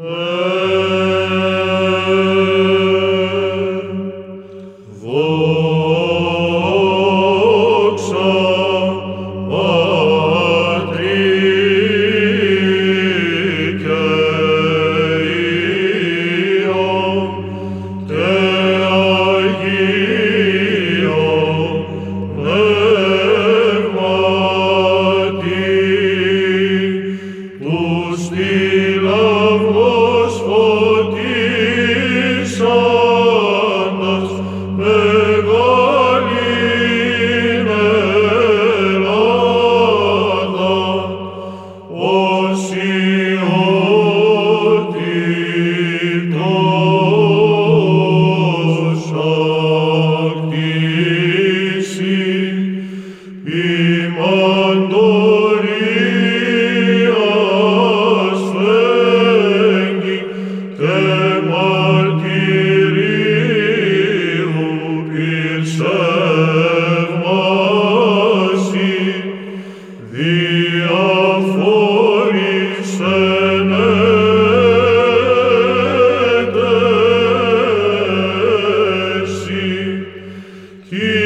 Whoa. με τον διοσκέنگی θεματιρίου υἱός